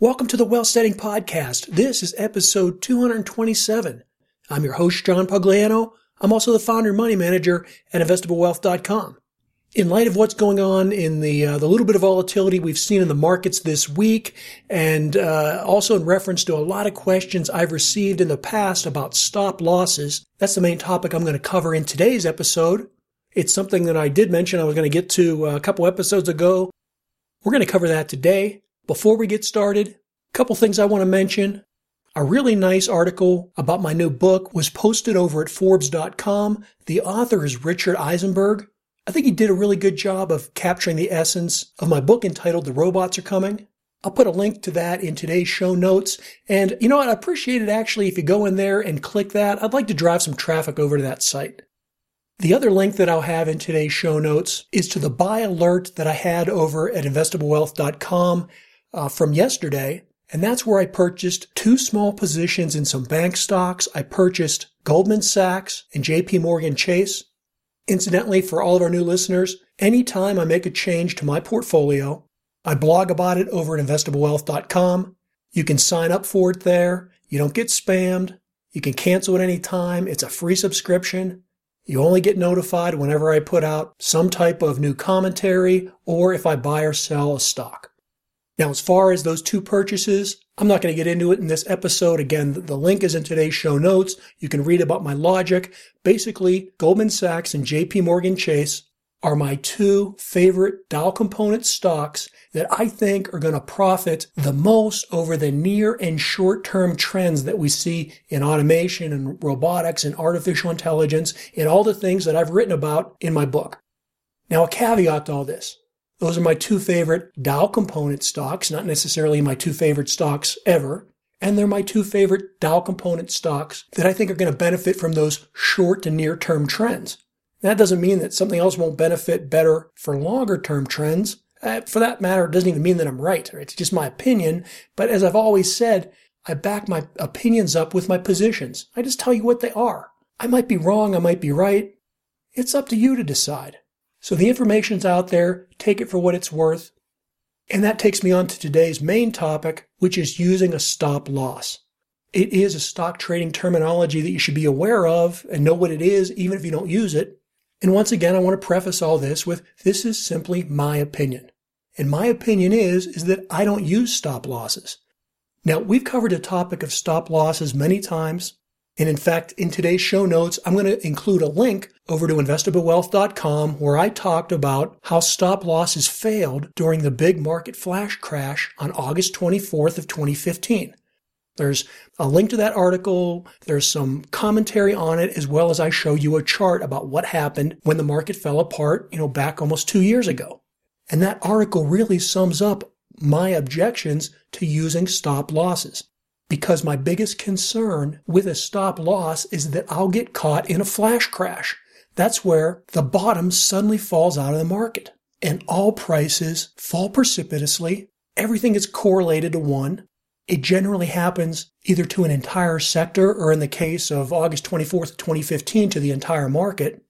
Welcome to the Wealthsteading Podcast. This is episode 227. I'm your host, John Pugliano. I'm also the founder and money manager at investablewealth.com. In light of what's going on in the uh, the little bit of volatility we've seen in the markets this week, and uh, also in reference to a lot of questions I've received in the past about stop losses, that's the main topic I'm going to cover in today's episode. It's something that I did mention I was going to get to uh, a couple episodes ago. We're going to cover that today. Before we get started, a couple things I want to mention. A really nice article about my new book was posted over at Forbes.com. The author is Richard Eisenberg. I think he did a really good job of capturing the essence of my book entitled The Robots Are Coming. I'll put a link to that in today's show notes. And you know what? I appreciate it actually if you go in there and click that. I'd like to drive some traffic over to that site. The other link that I'll have in today's show notes is to the buy alert that I had over at investablewealth.com uh, from yesterday. And that's where I purchased two small positions in some bank stocks. I purchased Goldman Sachs and JP Morgan Chase. Incidentally, for all of our new listeners, anytime I make a change to my portfolio, I blog about it over at investablewealth.com. You can sign up for it there. You don't get spammed. You can cancel at any time. It's a free subscription. You only get notified whenever I put out some type of new commentary or if I buy or sell a stock. Now, as far as those two purchases, I'm not going to get into it in this episode. Again, the link is in today's show notes. You can read about my logic. Basically, Goldman Sachs and JP Morgan Chase are my two favorite Dow component stocks that I think are going to profit the most over the near and short term trends that we see in automation and robotics and artificial intelligence and all the things that I've written about in my book. Now, a caveat to all this. Those are my two favorite Dow component stocks, not necessarily my two favorite stocks ever. And they're my two favorite Dow component stocks that I think are going to benefit from those short to near term trends. That doesn't mean that something else won't benefit better for longer term trends. Uh, for that matter, it doesn't even mean that I'm right. It's just my opinion. But as I've always said, I back my opinions up with my positions. I just tell you what they are. I might be wrong. I might be right. It's up to you to decide. So the information's out there. Take it for what it's worth. And that takes me on to today's main topic, which is using a stop loss. It is a stock trading terminology that you should be aware of and know what it is, even if you don't use it. And once again, I want to preface all this with this is simply my opinion. And my opinion is, is that I don't use stop losses. Now, we've covered the topic of stop losses many times. And in fact, in today's show notes, I'm going to include a link over to investablewealth.com where I talked about how stop losses failed during the big market flash crash on August 24th of 2015. There's a link to that article. There's some commentary on it, as well as I show you a chart about what happened when the market fell apart, you know, back almost two years ago. And that article really sums up my objections to using stop losses because my biggest concern with a stop loss is that I'll get caught in a flash crash. That's where the bottom suddenly falls out of the market and all prices fall precipitously. Everything is correlated to one. It generally happens either to an entire sector or in the case of August 24th, 2015 to the entire market.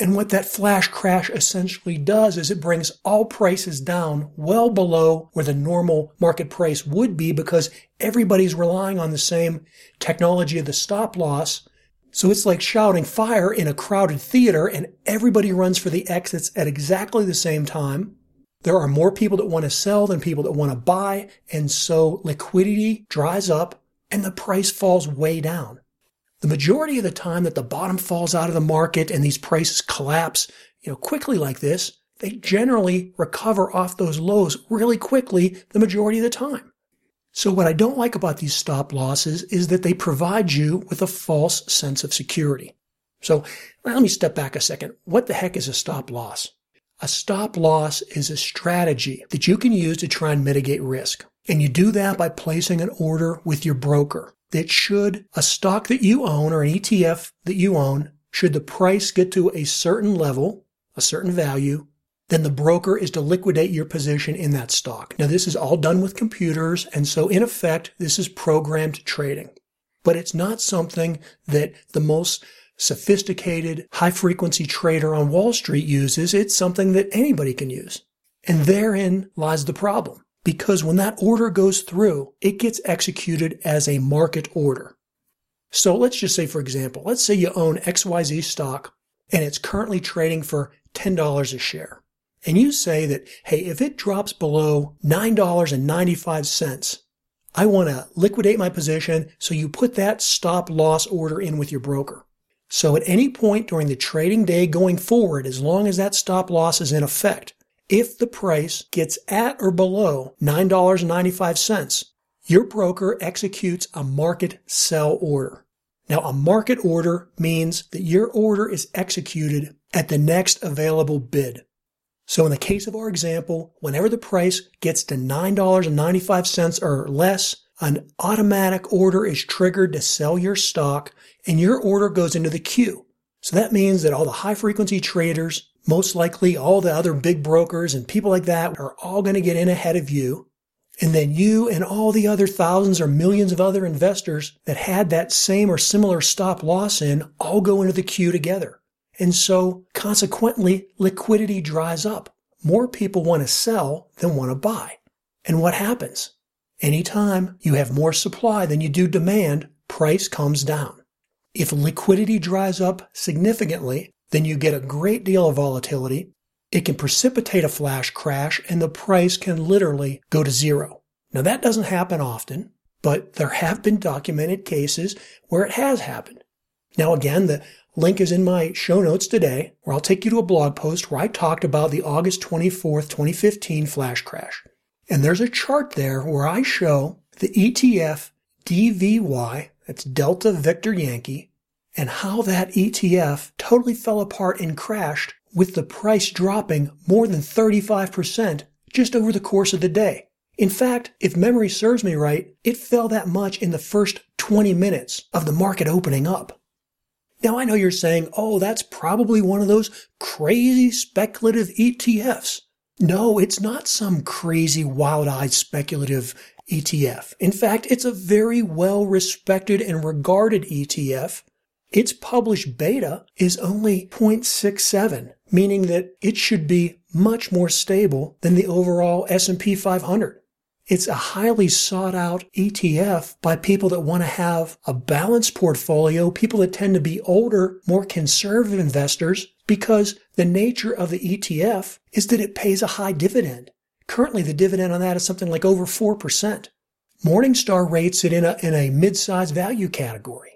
And what that flash crash essentially does is it brings all prices down well below where the normal market price would be because everybody's relying on the same technology of the stop loss. So it's like shouting fire in a crowded theater and everybody runs for the exits at exactly the same time. There are more people that want to sell than people that want to buy. And so liquidity dries up and the price falls way down. The majority of the time that the bottom falls out of the market and these prices collapse, you know, quickly like this, they generally recover off those lows really quickly the majority of the time. So what I don't like about these stop losses is that they provide you with a false sense of security. So let me step back a second. What the heck is a stop loss? A stop loss is a strategy that you can use to try and mitigate risk. And you do that by placing an order with your broker that should a stock that you own or an ETF that you own, should the price get to a certain level, a certain value, then the broker is to liquidate your position in that stock. Now, this is all done with computers, and so in effect, this is programmed trading. But it's not something that the most sophisticated, high frequency trader on Wall Street uses. It's something that anybody can use. And therein lies the problem. Because when that order goes through, it gets executed as a market order. So let's just say, for example, let's say you own XYZ stock and it's currently trading for $10 a share. And you say that, hey, if it drops below $9.95, I want to liquidate my position. So you put that stop loss order in with your broker. So at any point during the trading day going forward, as long as that stop loss is in effect, if the price gets at or below $9.95, your broker executes a market sell order. Now, a market order means that your order is executed at the next available bid. So in the case of our example, whenever the price gets to $9.95 or less, an automatic order is triggered to sell your stock and your order goes into the queue. So that means that all the high frequency traders, most likely all the other big brokers and people like that are all going to get in ahead of you. And then you and all the other thousands or millions of other investors that had that same or similar stop loss in all go into the queue together. And so consequently, liquidity dries up. More people want to sell than want to buy. And what happens? Anytime you have more supply than you do demand, price comes down. If liquidity dries up significantly, then you get a great deal of volatility. It can precipitate a flash crash and the price can literally go to zero. Now that doesn't happen often, but there have been documented cases where it has happened. Now again, the link is in my show notes today, where I'll take you to a blog post where I talked about the August 24th, 2015 flash crash. And there's a chart there where I show the ETF DVY, that's Delta Victor Yankee, and how that ETF totally fell apart and crashed with the price dropping more than 35% just over the course of the day. In fact, if memory serves me right, it fell that much in the first 20 minutes of the market opening up. Now I know you're saying, oh, that's probably one of those crazy speculative ETFs. No, it's not some crazy wild-eyed speculative ETF. In fact, it's a very well respected and regarded ETF. Its published beta is only 0.67, meaning that it should be much more stable than the overall S&P 500. It's a highly sought out ETF by people that want to have a balanced portfolio, people that tend to be older, more conservative investors, because the nature of the ETF is that it pays a high dividend. Currently, the dividend on that is something like over 4%. Morningstar rates it in a, in a mid-sized value category.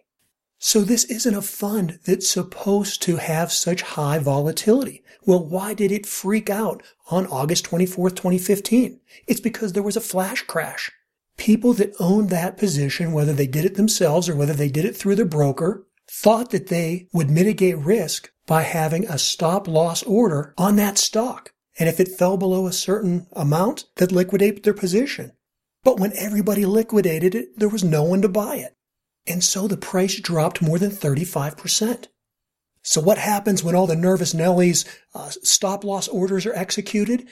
So this isn't a fund that's supposed to have such high volatility. Well, why did it freak out on August 24th, 2015? It's because there was a flash crash. People that owned that position, whether they did it themselves or whether they did it through their broker, thought that they would mitigate risk by having a stop loss order on that stock. And if it fell below a certain amount, they'd liquidate their position. But when everybody liquidated it, there was no one to buy it. And so the price dropped more than 35%. So what happens when all the nervous Nellies uh, stop loss orders are executed?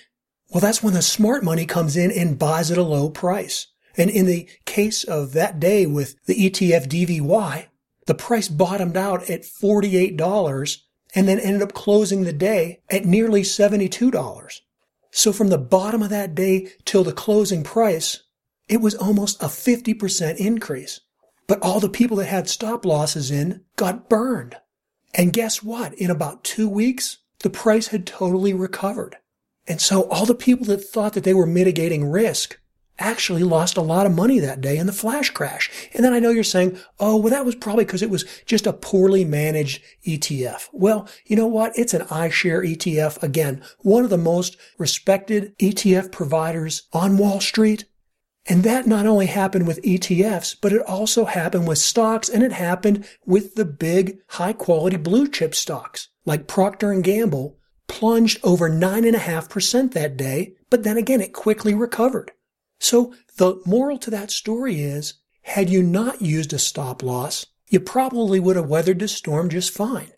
Well, that's when the smart money comes in and buys at a low price. And in the case of that day with the ETF DVY, the price bottomed out at $48 and then ended up closing the day at nearly $72. So from the bottom of that day till the closing price, it was almost a 50% increase. But all the people that had stop losses in got burned. And guess what? In about two weeks, the price had totally recovered. And so all the people that thought that they were mitigating risk actually lost a lot of money that day in the flash crash. And then I know you're saying, oh, well, that was probably because it was just a poorly managed ETF. Well, you know what? It's an iShare ETF. Again, one of the most respected ETF providers on Wall Street. And that not only happened with ETFs, but it also happened with stocks and it happened with the big high quality blue chip stocks like Procter and Gamble plunged over nine and a half percent that day. But then again, it quickly recovered. So the moral to that story is, had you not used a stop loss, you probably would have weathered the storm just fine.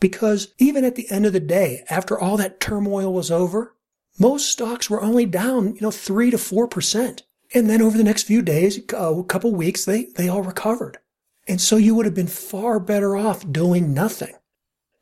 Because even at the end of the day, after all that turmoil was over, most stocks were only down, you know, three to four percent. And then over the next few days, a couple weeks, they, they all recovered. And so you would have been far better off doing nothing.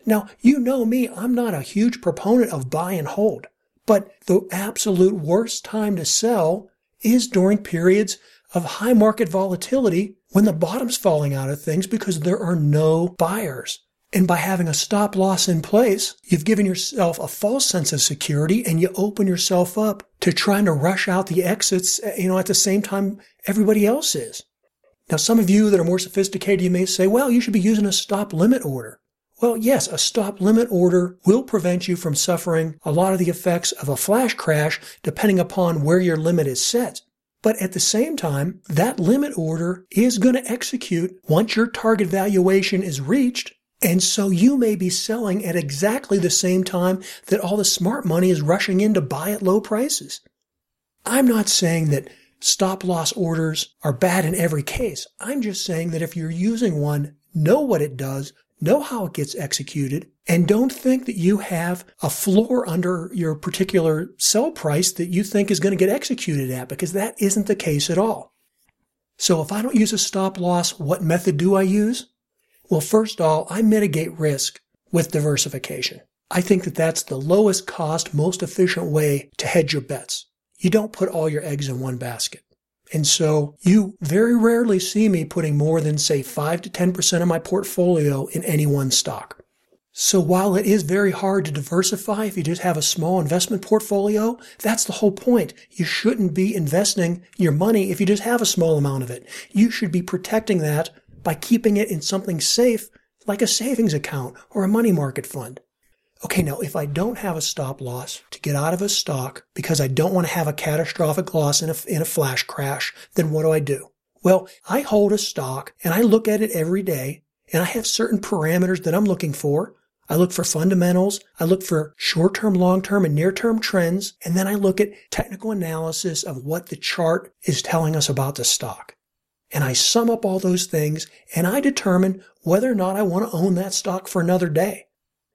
Now, you know me, I'm not a huge proponent of buy and hold, but the absolute worst time to sell is during periods of high market volatility when the bottom's falling out of things because there are no buyers. And by having a stop loss in place, you've given yourself a false sense of security and you open yourself up to trying to rush out the exits, eh, you know, at the same time everybody else is. Now, some of you that are more sophisticated, you may say, well, you should be using a stop limit order. Well, yes, a stop limit order will prevent you from suffering a lot of the effects of a flash crash depending upon where your limit is set. But at the same time, that limit order is going to execute once your target valuation is reached. And so you may be selling at exactly the same time that all the smart money is rushing in to buy at low prices. I'm not saying that stop loss orders are bad in every case. I'm just saying that if you're using one, know what it does, know how it gets executed, and don't think that you have a floor under your particular sell price that you think is going to get executed at, because that isn't the case at all. So if I don't use a stop loss, what method do I use? Well, first of all, I mitigate risk with diversification. I think that that's the lowest cost, most efficient way to hedge your bets. You don't put all your eggs in one basket. And so you very rarely see me putting more than say 5 to 10% of my portfolio in any one stock. So while it is very hard to diversify if you just have a small investment portfolio, that's the whole point. You shouldn't be investing your money if you just have a small amount of it. You should be protecting that by keeping it in something safe like a savings account or a money market fund. Okay, now if I don't have a stop loss to get out of a stock because I don't want to have a catastrophic loss in a, in a flash crash, then what do I do? Well, I hold a stock and I look at it every day and I have certain parameters that I'm looking for. I look for fundamentals. I look for short-term, long-term, and near-term trends. And then I look at technical analysis of what the chart is telling us about the stock. And I sum up all those things and I determine whether or not I want to own that stock for another day.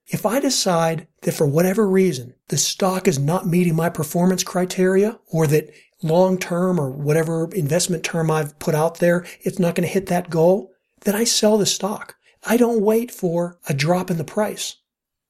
If I decide that for whatever reason the stock is not meeting my performance criteria or that long term or whatever investment term I've put out there, it's not going to hit that goal, then I sell the stock. I don't wait for a drop in the price.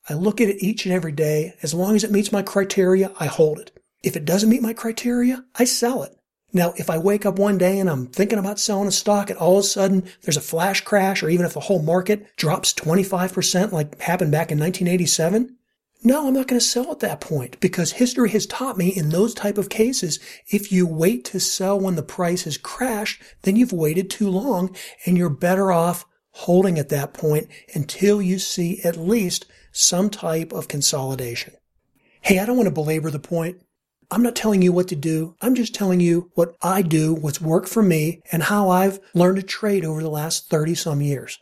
I look at it each and every day. As long as it meets my criteria, I hold it. If it doesn't meet my criteria, I sell it. Now, if I wake up one day and I'm thinking about selling a stock and all of a sudden there's a flash crash or even if the whole market drops 25% like happened back in 1987, no, I'm not going to sell at that point because history has taught me in those type of cases, if you wait to sell when the price has crashed, then you've waited too long and you're better off holding at that point until you see at least some type of consolidation. Hey, I don't want to belabor the point. I'm not telling you what to do. I'm just telling you what I do, what's worked for me, and how I've learned to trade over the last 30 some years.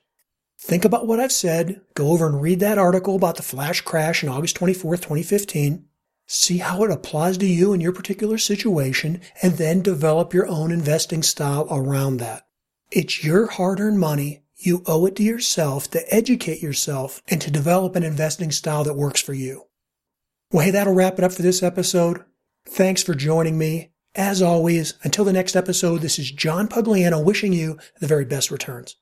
Think about what I've said. Go over and read that article about the flash crash in August 24th, 2015. See how it applies to you in your particular situation, and then develop your own investing style around that. It's your hard earned money. You owe it to yourself to educate yourself and to develop an investing style that works for you. Well, hey, that'll wrap it up for this episode. Thanks for joining me. As always, until the next episode, this is John Pugliano wishing you the very best returns.